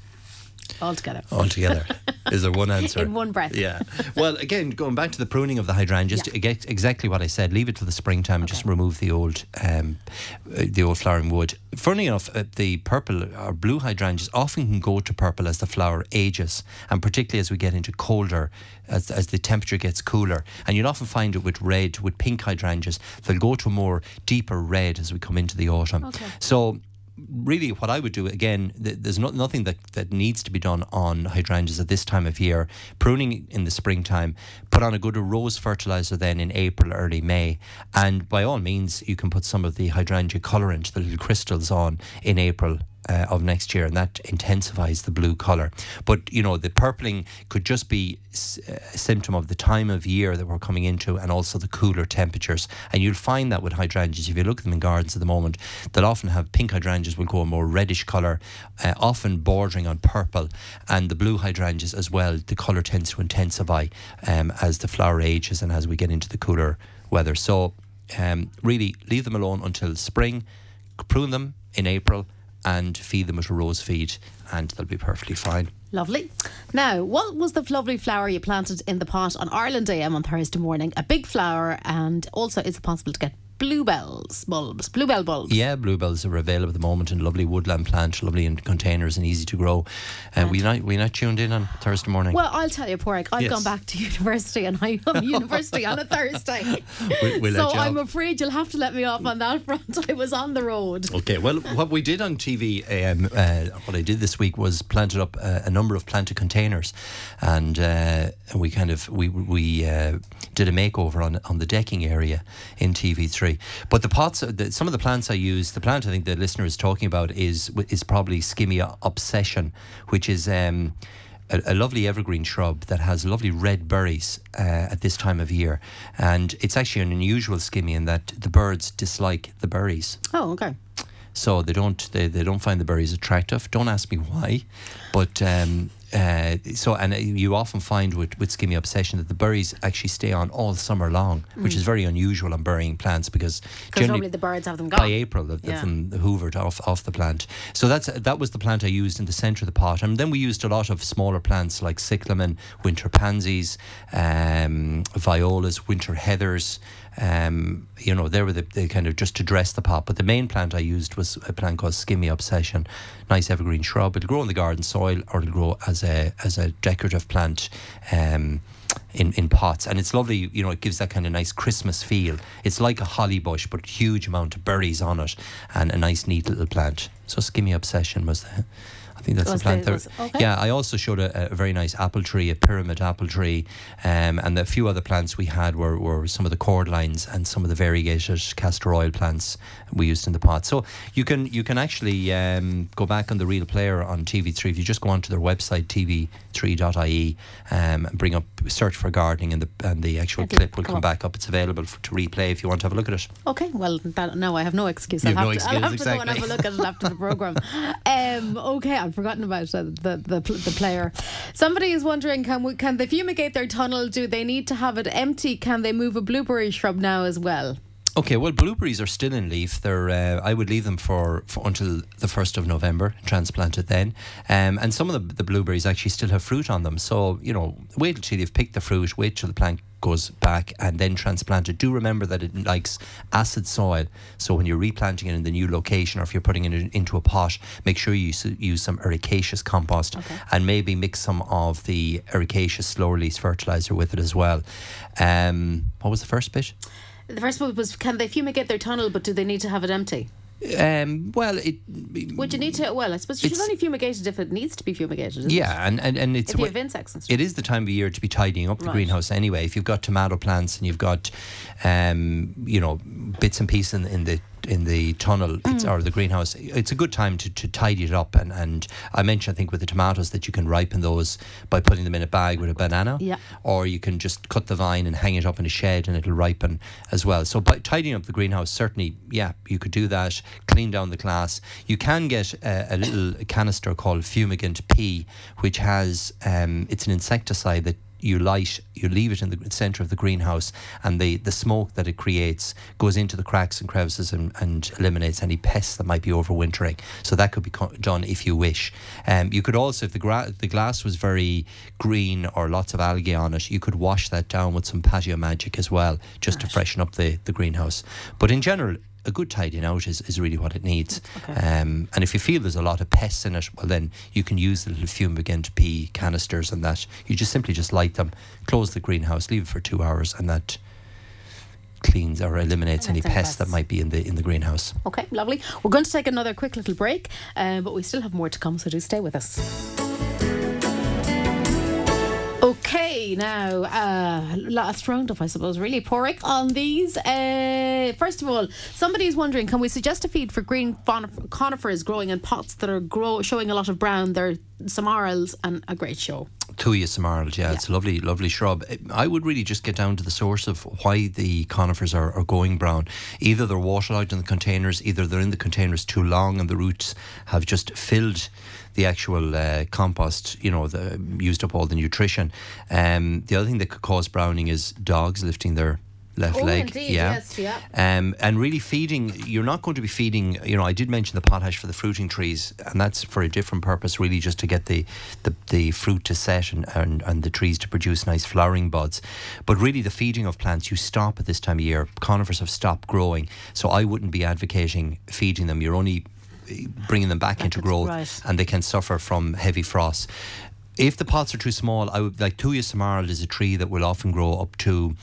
All together. altogether. Is there one answer? In one breath. Yeah. Well, again, going back to the pruning of the hydrangeas, Yeah. get exactly what I said. Leave it till the springtime. Just remove the old, um, uh, the old flowering wood. Funny enough, uh, the purple or blue hydrangeas often can go to purple as the flower ages, and particularly as we get into colder, as, as the temperature gets cooler. And you'll often find it with red, with pink hydrangeas. They'll go to a more deeper red as we come into the autumn. Okay. So really what I would do again th- there's not nothing that, that needs to be done on hydrangeas at this time of year. Pruning in the springtime put on a good rose fertilizer then in April early May and by all means you can put some of the hydrangea colorant the little crystals on in April uh, of next year, and that intensifies the blue color. But you know, the purpling could just be s- a symptom of the time of year that we're coming into, and also the cooler temperatures. And you'll find that with hydrangeas, if you look at them in gardens at the moment, they'll often have pink hydrangeas will go a more reddish color, uh, often bordering on purple, and the blue hydrangeas as well. The color tends to intensify um, as the flower ages and as we get into the cooler weather. So. Um, really, leave them alone until spring. Prune them in April and feed them with a rose feed, and they'll be perfectly fine. Lovely. Now, what was the lovely flower you planted in the pot on Ireland AM on Thursday morning? A big flower, and also is it possible to get bluebells bulbs, bluebell bulbs? Yeah, bluebells are available at the moment in lovely woodland plant, lovely in containers and easy to grow. Uh, we not we not tuned in on Thursday morning. Well, I'll tell you, Porrick, I've Yes. gone back to university and I am university on a Thursday. We- we'll so I'm afraid you'll have to let me off on that front. I was on the road. Okay, well, what we did on TV, um, uh, what I did this week was planted up uh, a number of planted containers, and uh, we kind of we we uh, did a makeover on on the decking area in TV3. But the pots, the, some of the plants I use, the plant I think the listener is talking about is is probably Skimmia obsession, which is. Um, a, a lovely evergreen shrub that has lovely red berries uh, at this time of year, and it's actually an unusual skimmia in that the birds dislike the berries. Oh, okay. So they don't they, they don't find the berries attractive. Don't ask me why, but um, uh, so and you often find with with skimmia obsession that the berries actually stay on all summer long, which is very unusual on berrying plants because normally the birds have them gone by. April they've, they've Yeah. them hoovered off off the plant. So that's that was the plant I used in the centre of the pot, and then we used a lot of smaller plants like cyclamen, winter pansies, um, violas, winter heathers. Um, you know, they were the, the kind of just to dress the pot. But the main plant I used was a plant called Skimmia Obsession, nice evergreen shrub. It'll grow in the garden soil or it'll grow as a as a decorative plant. Um, in, in pots and it's lovely you know it gives that kind of nice Christmas feel it's like a holly bush but huge amount of berries on it and a nice neat little plant so skimmia obsession was the I think that's Was the plant the- was- okay. Yeah, I also showed a, a very nice apple tree, a pyramid apple tree, um, and a few other plants we had were, were some of the cordylines and some of the variegated castor oil plants we used in the pot. So you can you can actually um, go back on the real player on TV3 if you just go onto their website tv3.ie um, and bring up search for gardening and the and the actual It'll clip will come come back up. It's available for, to replay if you want to have a look at it. Okay, well, that, no, I have no excuse. You I'll have no to, I'll excuse, have to go and have a look at it after the program. Um, okay, I've forgotten about the, the the player. Somebody is wondering, can we, can they fumigate their tunnel? Do they need to have it empty? Can they move a blueberry shrub now as well? Okay, well, blueberries are still in leaf. They're uh, I would leave them for, for until the first of November, transplant it then. Um, and some of the, the blueberries actually still have fruit on them. So you know, wait until you've picked the fruit. Wait till the plant goes back and then transplanted. Do remember that it likes acid soil. So when you're replanting it in the new location, or if you're putting it into a pot, make sure you use some ericaceous compost and maybe mix some of the ericaceous slow release fertilizer with it as well. Um, what was the first bit? The first one was, can they fumigate their tunnel, but do they need to have it empty? Um, well, it. Would you need to? Well, I suppose you should only fumigate it if it needs to be fumigated. isn't it? Yeah, and, and, and it's If you have insects and stuff. it is the time of year to be tidying up the Right. greenhouse anyway. If you've got tomato plants and you've got, um, you know, bits and pieces in, in the in the tunnel it's, Mm. or the greenhouse, it's a good time to, to tidy it up. And, and I mentioned, I think, with the tomatoes that you can ripen those by putting them in a bag with a banana, Yeah. or you can just cut the vine and hang it up in a shed and it'll ripen as well. So by tidying up the greenhouse, certainly, yeah, you could do that. Clean down the glass. You can get a, a little canister called Fumigant P, which has um, it's an insecticide that you light, you leave it in the center of the greenhouse, and the, the smoke that it creates goes into the cracks and crevices and, and eliminates any pests that might be overwintering. So that could be co- done if you wish. Um, you could also, if the, gra- the glass was very green or lots of algae on it, you could wash that down with some patio magic as well, just to freshen up the, the greenhouse. But in general, a good tidying out is, is really what it needs. Okay. Um, and if you feel there's a lot of pests in it, well, then you can use the little to pea canisters and that. You just simply just light them, close the greenhouse, leave it for two hours, and that cleans or eliminates any pests that might be in the in the greenhouse. Okay, lovely. We're going to take another quick little break, uh, but we still have more to come, so do stay with us. Okay, now uh, last roundup, I suppose. Really, Porrick on these. Uh, first of all, somebody is wondering: Can we suggest a feed for green conif- conifers growing in pots that are grow- showing a lot of brown? They're samarals and a great show. Thuja Smaragd, yeah, it's a lovely, lovely shrub. I would really just get down to the source of why the conifers are, are going brown. Either they're waterlogged in the containers, either they're in the containers too long and the roots have just filled the actual uh, compost, you know, the, used up all the nutrition. Um, the other thing that could cause browning is dogs lifting their left Oh, leg. indeed, yeah. yes, yeah. Um, and really feeding, you're not going to be feeding, you know, I did mention the potash for the fruiting trees, and that's for a different purpose, really, just to get the, the, the fruit to set and, and, and the trees to produce nice flowering buds. But really, the feeding of plants, you stop at this time of year. Conifers have stopped growing, so I wouldn't be advocating feeding them. You're only bringing them back, into into- growth, right. and they can suffer from heavy frost. If the pots are too small, I would like Thuja Smaragd is a tree that will often grow up to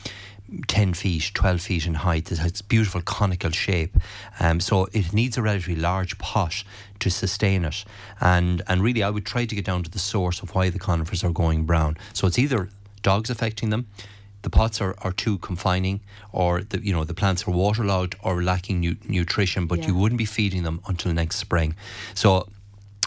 10 feet, 12 feet in height. It has beautiful conical shape. Um, so it needs a relatively large pot to sustain it. And, and really, I would try to get down to the source of why the conifers are going brown. So it's either dogs affecting them, the pots are, are too confining, or the, you know the plants are waterlogged or lacking nu- nutrition, but Yeah. you wouldn't be feeding them until next spring. So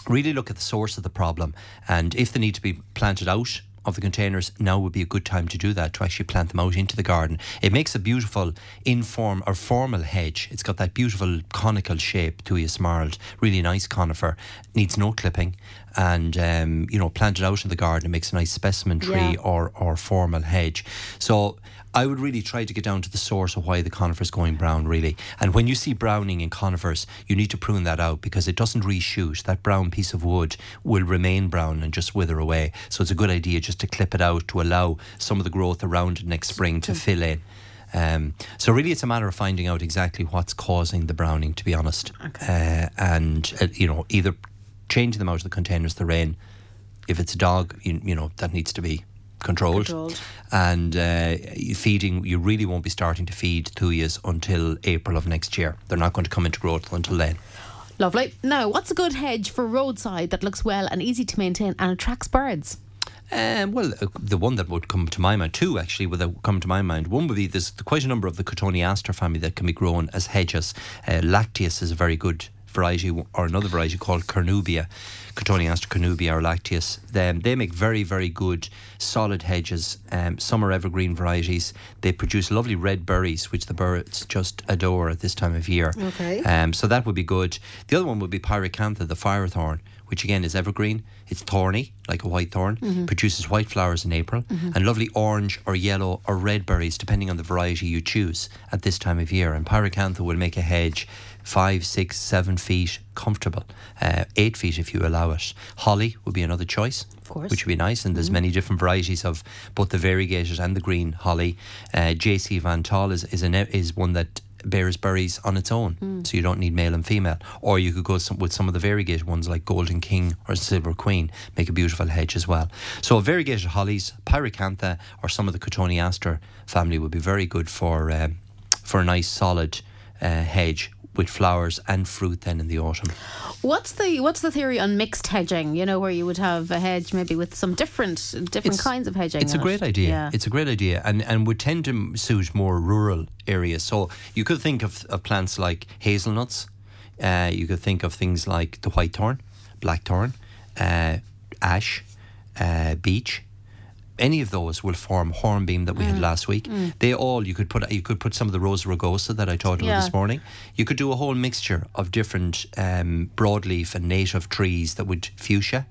really look at the source of the problem and if they need to be planted out of the containers now would be a good time to do that to actually plant them out into the garden. It makes a beautiful inform or formal hedge. It's got that beautiful conical shape Thuja Smaragd really nice conifer. Needs no clipping and um, you know planted out in the garden it makes a nice specimen tree Yeah. or or formal hedge so I would really try to get down to the source of why the conifer is going brown, really. And when you see browning in conifers, you need to prune that out because it doesn't reshoot. That brown piece of wood will remain brown and just wither away. So it's a good idea just to clip it out to allow some of the growth around it next spring to fill in. Um, so really, it's a matter of finding out exactly what's causing the browning. To be honest, uh, and uh, you know, either changing them out of the containers they're in. If it's a dog, you, you know that needs to be controlled. Controlled. And uh, feeding, you really won't be starting to feed thujas until April of next year. They're not going to come into growth until then. Lovely. Now, what's a good hedge for roadside that looks well and easy to maintain and attracts birds? Um, well, uh, the one that would come to my mind, two actually, would come to my mind. One would be there's quite a number of the Cotoneaster family that can be grown as hedges. Uh, Lacteus is a very good variety, or another variety called Cornubia, Cotoneaster cornubia or Lacteus. Then they make very, very good solid hedges. Um, some are evergreen varieties. They produce lovely red berries, which the birds just adore at this time of year. Okay. Um, so that would be good. The other one would be Pyracantha, the firethorn which again is evergreen. It's thorny, like a white thorn, mm-hmm. produces white flowers in April, mm-hmm. and lovely orange or yellow or red berries, depending on the variety you choose at this time of year. And Pyracantha will make a hedge five, six, seven feet comfortable, uh, eight feet if you allow it. Holly would be another choice. Which would be nice, and there's mm-hmm. many different varieties of both the variegated and the green holly. Uh, J.C. Van Tol is is, an, is one that bears berries on its own, mm. so you don't need male and female. Or you could go some, with some of the variegated ones like Golden King or Silver Queen, make a beautiful hedge as well. So variegated hollies, Pyracantha, or some of the Cotoneaster family would be very good for um, for a nice solid uh, hedge with flowers and fruit then in the autumn. What's the what's the theory on mixed hedging? You know, where you would have a hedge maybe with some different different it's, kinds of hedging. It's a great it. idea. Yeah. It's a great idea, and and would tend to suit more rural areas. So you could think of, of plants like hazelnuts. Uh, you could think of things like the whitethorn, blackthorn, uh, ash, uh, beech any of those will form hornbeam that we mm. had last week. Mm. They all you could put you could put some of the rosa rugosa that I talked about this morning. You could do a whole mixture of different um, broadleaf and native trees that would fuchsia.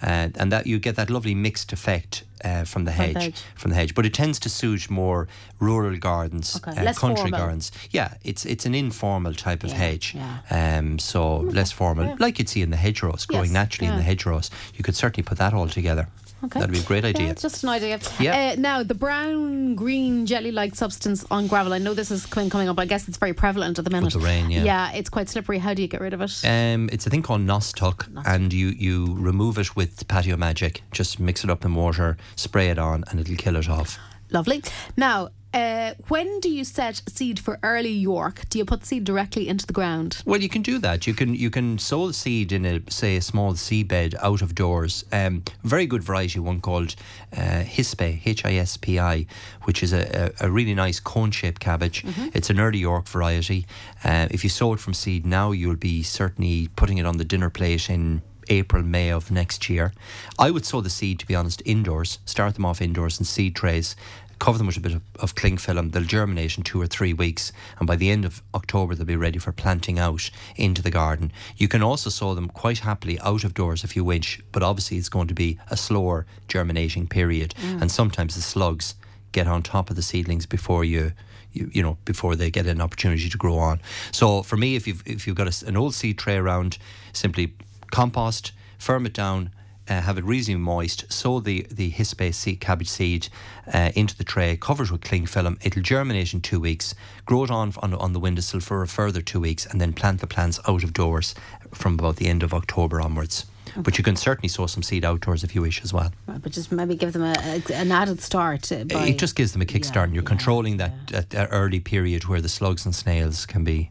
Uh, and that you get that lovely mixed effect uh, from the hedge, hedge, from the hedge. But it tends to suit more rural gardens, okay. uh, country formal. gardens. Yeah, it's it's an informal type of yeah, hedge, yeah. Um, so less formal, yeah. like you'd see in the hedgerows, growing yes, naturally in the hedgerows. You could certainly put that all together. Okay. That'd be a great idea. Yeah, just an idea. Yeah. Uh, now, the brown green jelly like substance on gravel, I know this is coming up. I guess it's very prevalent at the minute. With the rain, yeah. Yeah, it's quite slippery. How do you get rid of it? Um, it's a thing called nostoc, and you, you remove it with patio magic. Just mix it up in water, spray it on, and it'll kill it off. Lovely. Now, uh, when do you set seed for early York? Do you put seed directly into the ground? Well, you can do that. You can you can sow the seed in a say a small seed bed out of doors. Um, very good variety, one called uh, Hispi, H I S P I, which is a, a, a really nice cone shaped cabbage. Mm-hmm. It's an early York variety. Uh, if you sow it from seed now, you'll be certainly putting it on the dinner plate in April, May of next year. I would sow the seed, to be honest, indoors. Start them off indoors in seed trays cover them with a bit of, of cling film. They'll germinate in two or three weeks, and by the end of October, they'll be ready for planting out into the garden. You can also sow them quite happily out of doors if you wish, but obviously it's going to be a slower germinating period, mm. and sometimes the slugs get on top of the seedlings before you you, you know before they get an opportunity to grow on. So for me, if you've if you've got a, an old seed tray around, simply compost, firm it down, uh, have it reasonably moist, sow the, the Hispi seed, cabbage seed uh, into the tray, cover it with cling film. It'll germinate in two weeks, grow it on, on, on the windowsill for a further two weeks, and then plant the plants out of doors from about the end of October onwards. Okay. But you can certainly sow some seed outdoors if you wish as well. Right, but just maybe give them a, a, an added start. Uh, by, it just gives them a kickstart, yeah, and you're yeah, controlling that, yeah. that early period where the slugs and snails can be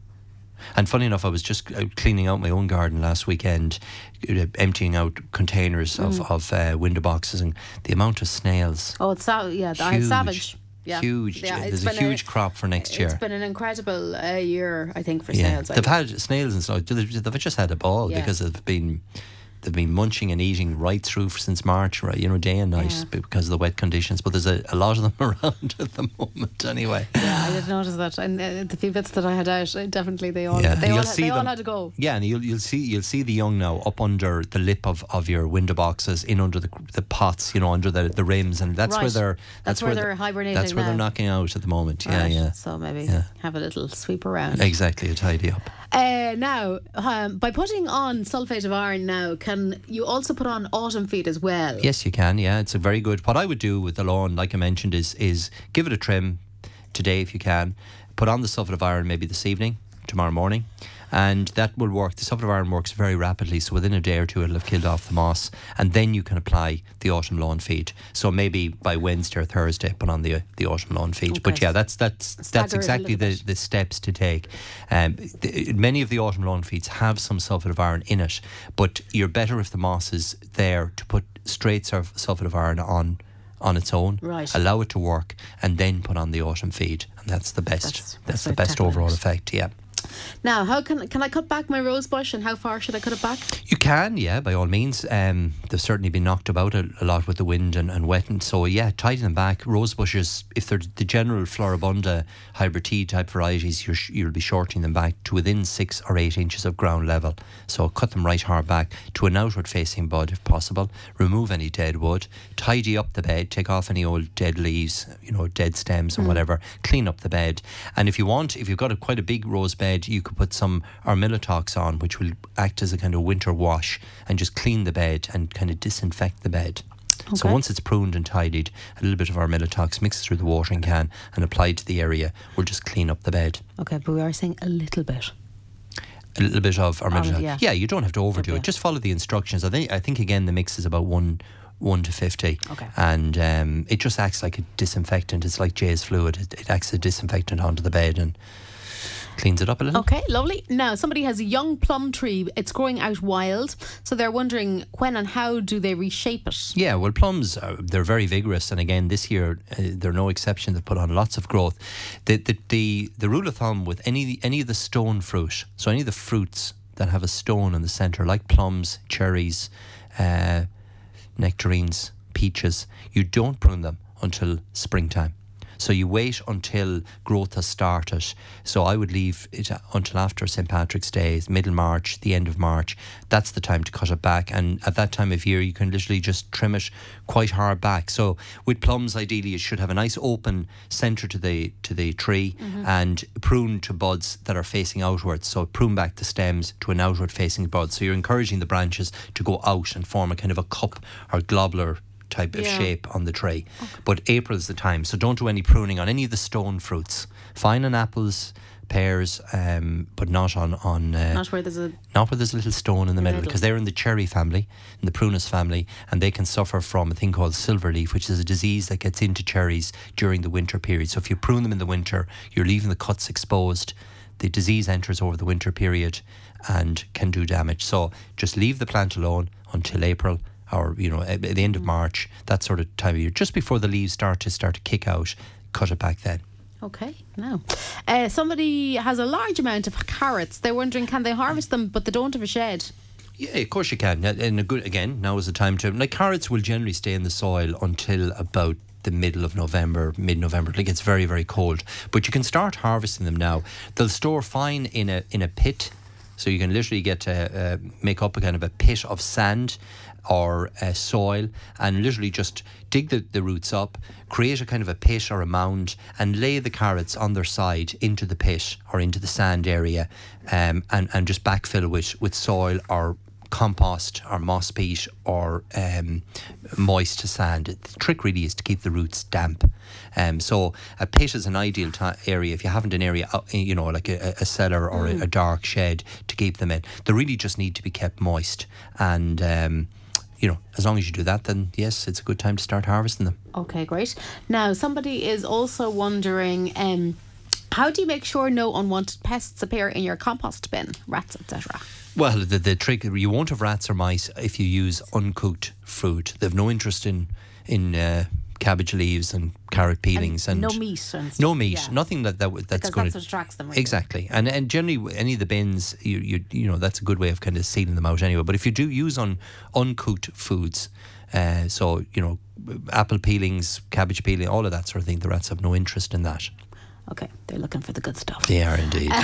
and funny enough, I was just uh, cleaning out my own garden last weekend, uh, emptying out containers of, mm. of uh, window boxes, and the amount of snails. Oh, it's sa- yeah, huge, savage. Yeah. Huge. Yeah, There's a huge a, crop for next year. It's been an incredible uh, year, I think, for yeah. snails. They've had snails and stuff. They've just had a ball yeah. because they've been they've been munching and eating right through since March, right? You know, day and night yeah. because of the wet conditions. But there's a, a lot of them around at the moment, anyway. Yeah, I did notice that, and uh, the few bits that I had out, definitely they all, yeah. they, all, they all had to go. Yeah, and you'll you'll see you'll see the young now up under the lip of, of your window boxes, in under the the pots, you know, under the, the rims, and that's right. where they're that's, that's where, they're hibernating. That's where now. they're knocking out at the moment. Yeah, yeah. So maybe yeah. have a little sweep around. Exactly, a tidy up. Uh, now, um, by putting on sulfate of iron now, can you also put on autumn feed as well? Yes, you can. Yeah, it's a very good. What I would do with the lawn, like I mentioned, is is give it a trim today if you can. Put on the sulfate of iron maybe this evening, tomorrow morning, and that will work. The sulphate of iron works very rapidly, so within a day or two it'll have killed off the moss, and then you can apply the autumn lawn feed. So maybe by Wednesday or Thursday, put on the the autumn lawn feed. Okay. But yeah, that's that's that's exactly the, the steps to take. Um, the, many of the autumn lawn feeds have some sulphate of iron in it, but you're better if the moss is there to put straight sulf- sulphate of iron on on its own, Right. allow it to work, and then put on the autumn feed, and that's the best. That's- That's, that's the best overall effect. Yeah. Now, how can can I cut back my rose bush, and how far should I cut it back? You can, yeah, by all means. Um, they've certainly been knocked about a, a lot with the wind and, and wet, and so yeah, tighten them back. Rose bushes, if they're the general floribunda hybrid tea type varieties, you're, you'll be shortening them back to within six or eight inches of ground level. So cut them right hard back to an outward facing bud if possible. Remove any dead wood, tidy up the bed, take off any old dead leaves, you know, dead stems and whatever. Clean up the bed, and if you want, if you've got a quite a big rose bed, you could put some Armillatox on, which will act as a kind of winter wash and just clean the bed and kind of disinfect the bed. So once it's pruned and tidied, a little bit of Armillatox mixed through the watering can and applied to the area will just clean up the bed. Okay, but we are saying a little bit. A little bit of Armillatox. yeah. yeah. you don't have to overdo Okay. it. Just follow the instructions. I think I think again the mix is about one one to fifty. Okay. And um, it just acts like a disinfectant. It's like Jeyes fluid. It, it acts as a disinfectant onto the bed and cleans it up a little. Okay, lovely. Now, somebody has a young plum tree. It's growing out wild, so they're wondering when and how do they reshape it? Yeah, well, plums are, they're very vigorous, and again this year uh, they're no exception. They've put on lots of growth. The, the the the rule of thumb with any any of the stone fruit, so any of the fruits that have a stone in the centre, like plums, cherries, uh, nectarines, peaches, you don't prune them until springtime. So you wait until growth has started. So I would leave it until after St Patrick's Day, middle March, the end of March. That's the time to cut it back. And at that time of year, you can literally just trim it quite hard back. So with plums, ideally, it should have a nice open centre to the to the tree mm-hmm. and prune to buds that are facing outwards. So prune back the stems to an outward facing bud. So you're encouraging the branches to go out and form a kind of a cup or globular type of Yeah. shape on the tray. But April's the time, so don't do any pruning on any of the stone fruits. Fine on apples, pears, um, but not on on uh, Not where there's a not where there's a little stone in the middle. because they're in the cherry family, in the prunus family, and they can suffer from a thing called silver leaf, which is a disease that gets into cherries during the winter period. So if you prune them in the winter, you're leaving the cuts exposed. The disease enters over the winter period and can do damage. So just leave the plant alone until April or you know at the end of March, that sort of time of year, just before the leaves start to start to kick out. Cut it back then. Okay, now. Uh, somebody has a large amount of carrots. They're wondering can they harvest them, but they don't have a shed. Yeah, of course you can. And a good again, now is the time to like carrots will generally stay in the soil until about the middle of November, mid-November. It gets very, very cold, but you can start harvesting them now. They'll store fine in a in a pit, so you can literally get to uh, make up a kind of a pit of sand or uh, soil, and literally just dig the, the roots up, create a kind of a pit or a mound, and lay the carrots on their side into the pit or into the sand area, um, and and just backfill with with soil or compost or moss peat or um, moist sand. The trick really is to keep the roots damp. Um, so a pit is an ideal ti area if you haven't an area, uh, you know, like a, a cellar or a, a dark shed to keep them in. They really just need to be kept moist. And, um, you know, as long as you do that, then yes, it's a good time to start harvesting them. Okay, great. Now, somebody is also wondering um, how do you make sure no unwanted pests appear in your compost bin, rats, etc.? Well, the, the trick you won't have rats or mice if you use uncooked fruit. They've no interest in in uh, cabbage leaves and carrot peelings and, no meat and no meat, yeah. nothing that, that that's Because going that's what attracts them. Really. Exactly, and and generally any of the bins, you you you know that's a good way of kind of sealing them out anyway. But if you do use on uncooked foods, uh, so you know apple peelings, cabbage peeling, all of that sort of thing, the rats have no interest in that. Okay, they're looking for the good stuff. They are indeed.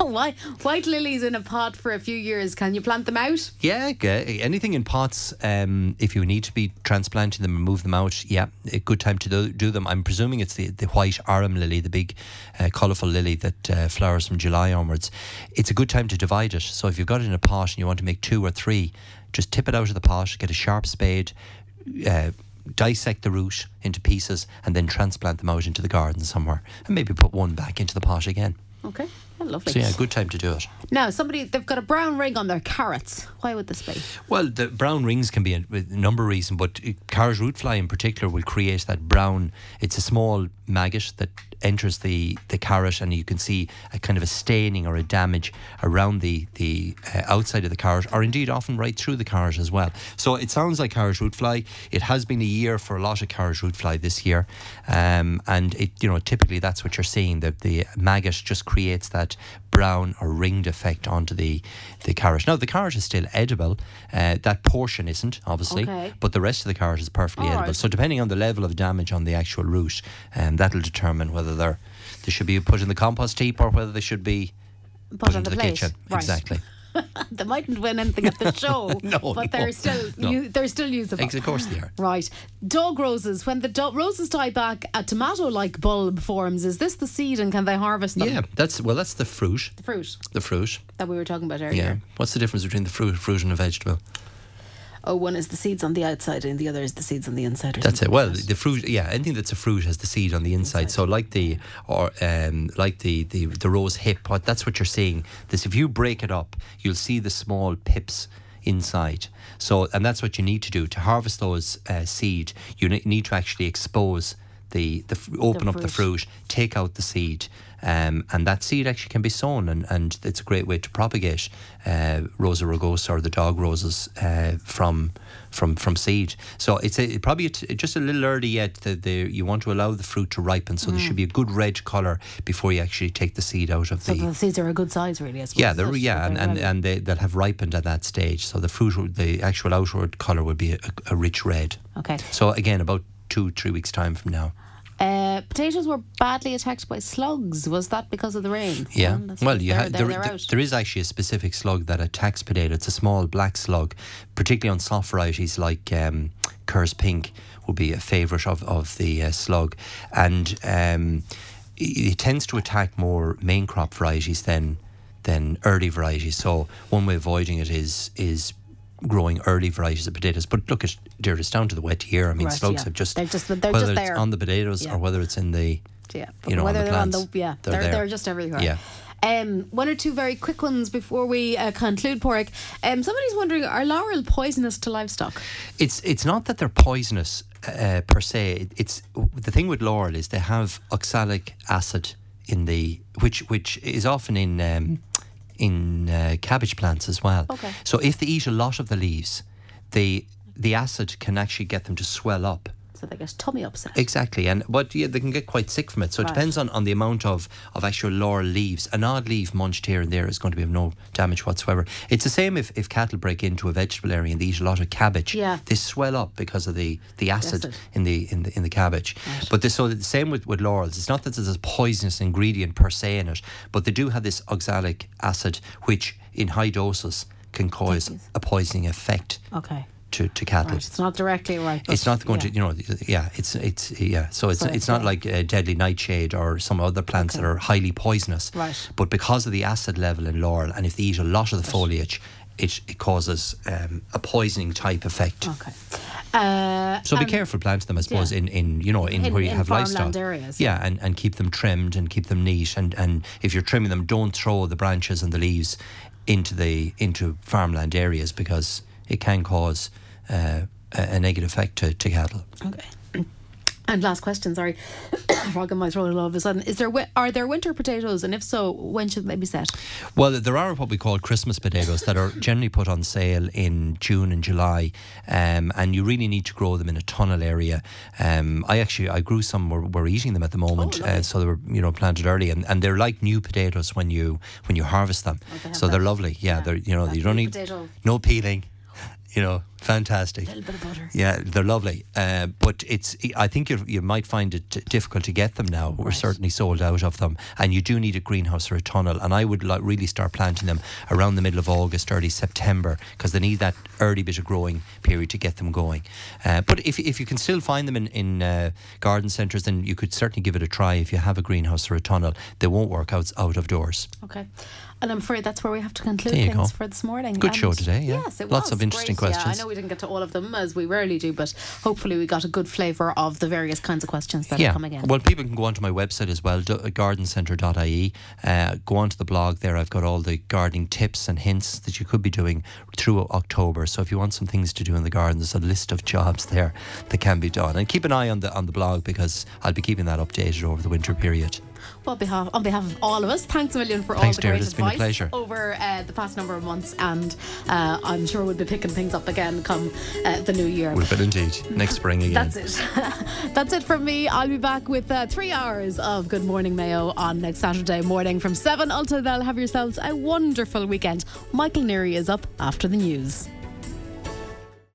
White, white lilies in a pot for a few years. Can you plant them out? Yeah, anything in pots. Um, if you need to be transplanting them and move them out, yeah, a good time to do, do them. I'm presuming it's the, the white arum lily, the big, uh, colourful lily that uh, flowers from July onwards. It's a good time to divide it. So if you've got it in a pot and you want to make two or three, just tip it out of the pot, get a sharp spade. Uh, dissect the root into pieces and then transplant them out into the garden somewhere and maybe put one back into the pot again Okay. Yeah, lovely. So yeah, good time to do it. Now, somebody they've got a brown ring on their carrots. Why would this be? Well, the brown rings can be a, a number of reasons, but uh, carrot root fly in particular will create that brown. It's a small maggot that enters the, the carrot, and you can see a kind of a staining or a damage around the the uh, outside of the carrot, or indeed often right through the carrot as well. So it sounds like carrot root fly. It has been a year for a lot of carrot root fly this year, um, and it you know typically that's what you're seeing. The the maggot just creates that brown or ringed effect onto the the carrot. Now the carrot is still edible. Uh, that portion isn't obviously, Okay. but the rest of the carrot is perfectly All edible. right. So depending on the level of damage on the actual root, um, that'll determine whether they're they should be put in the compost heap or whether they should be Put on into the the, kitchen. Right. Exactly. they mightn't win anything at the show, No, but no, they're still no. u- they're still usable. Of course they are. Right. Dog roses. When the do- roses die back, a tomato like bulb forms. Is this the seed and can they harvest them? Yeah, that's well, that's the fruit. The fruit The fruit. that we were talking about earlier. Yeah. What's the difference between the fruit, fruit and a vegetable? Oh, one is the seeds on the outside and the other is the seeds on the inside. Or That's it. Well, like that. the fruit, yeah, anything that's a fruit has the seed on the inside. So, like the or um, like the, the the rose hip, what that's what you're seeing. This, if you break it up, you'll see the small pips inside. So, and that's what you need to do to harvest those uh, seed. You need to actually expose the the open up the fruit, take out the seed. Um, and that seed actually can be sown, and, and it's a great way to propagate uh, Rosa rugosa or the dog roses uh, from from from seed. So it's a, probably a just a little early yet. The, the, you want to allow the fruit to ripen, so there should be a good red colour before you actually take the seed out of So the. the seeds are a good size, really. I suppose. yeah, they're, yeah, and, and, and they, they'll have ripened at that stage. So the fruit, the actual outward colour would be a, a rich red. okay. So again, about two, three weeks' time from now. Uh, potatoes were badly attacked by slugs. Was that because of the rain? Yeah. Well, Well, you ha- there, there- there is actually a specific slug that attacks potato. It's a small black slug, particularly on soft varieties like um, Kerr's Pink would be a favourite of, of the uh, slug. And um, it, it tends to attack more main crop varieties than than early varieties. So one way of avoiding it is is growing early varieties of potatoes. But look, at dear, it's down to the wet year. I mean, Right, slugs yeah. have just They're just- they're whether just it's there. on the potatoes Yeah. or whether it's in the yeah, you know, on whether the they're on the plants, yeah, they're they're they're just everywhere. Yeah. Um, one or two very quick ones before we uh, conclude, Porrick. Um, somebody's wondering: Are laurel poisonous to livestock? It's it's not that they're poisonous uh, per se. It's the thing with laurel is they have oxalic acid in the which which is often in um, in uh, cabbage plants as well. Okay. So if they eat a lot of the leaves, the the acid can actually get them to swell up. So they get tummy upset. Exactly, and but yeah, they can get quite sick from it. So it depends on, on the amount of, of actual laurel leaves. An odd leaf munched here and there is going to be of no damage whatsoever. It's the same if, if cattle break into a vegetable area and they eat a lot of cabbage. Yeah. They swell up because of the, the acid acid. in the in the in the cabbage. But the, so the same with, with laurels. It's not that there's a poisonous ingredient per se in it, but they do have this oxalic acid which in high doses can cause a poisoning effect okay. To, to cattle. Right. It's not directly right. It's not going yeah. to, you know, yeah. It's it's yeah. So it's So it's it's not like uh, deadly nightshade or some other plants that are highly poisonous. Right. But because of the acid level in laurel, and if they eat a lot of the foliage, it it causes um, a poisoning type effect. Okay. Uh, So be and- careful planting them, I suppose, yeah. in, in you know in, In- where you in have farmland livestock. areas, Yeah, and, and keep them trimmed and keep them neat. And, and if you're trimming them, don't throw the branches and the leaves into the into farmland areas because it can cause a, a negative effect to, to cattle. Okay. And last question, sorry, frog in my throat all of a sudden. Is there are there winter potatoes, and if so, when should they be set? Well, there are what we call Christmas potatoes that are generally put on sale in June and July, um, and you really need to grow them in a tunnel area. Um, I actually I grew some. We're, we're eating them at the moment, Oh, uh, so they were you know planted early, and, and they're like new potatoes when you when you harvest them. Oh, they so they're lovely. Yeah, yeah, they're you know that you don't need potato. no peeling. You know, fantastic. A little bit of butter. Yeah, they're lovely, uh, but it's. I think you you might find it difficult to get them now. We're certainly sold out of them, and you do need a greenhouse or a tunnel. And I would like really start planting them around the middle of August, early September, because they need that early bit of growing period to get them going. Uh, but if if you can still find them in in uh, garden centres, then you could certainly give it a try. If you have a greenhouse or a tunnel, they won't work out out of doors. Okay. And I'm afraid that's where we have to conclude things go. for this morning. Good show today, yeah. Yes, it Lots was of interesting great. Yeah, I know we didn't get to all of them as we rarely do, but hopefully we got a good flavour of the various kinds of questions that are coming in. Well, people can go onto my website as well, gardencentre.ie. Uh, go onto the blog there. I've got all the gardening tips and hints that you could be doing through October. So if you want some things to do in the garden, there's a list of jobs there that can be done. And keep an eye on the on the blog because I'll be keeping that updated over the winter period. Well, behalf, on behalf of all of us, thanks a million for thanks, all the dear, great advice been a pleasure. over uh, the past number of months, and uh, I'm sure we'll be picking things up again come uh, the new year. We will, be indeed. Next spring again. That's it. That's it from me. I'll be back with uh, three hours of Good Morning Mayo on next Saturday morning from 7 until then. Have yourselves a wonderful weekend. Michael Neary is up after the news.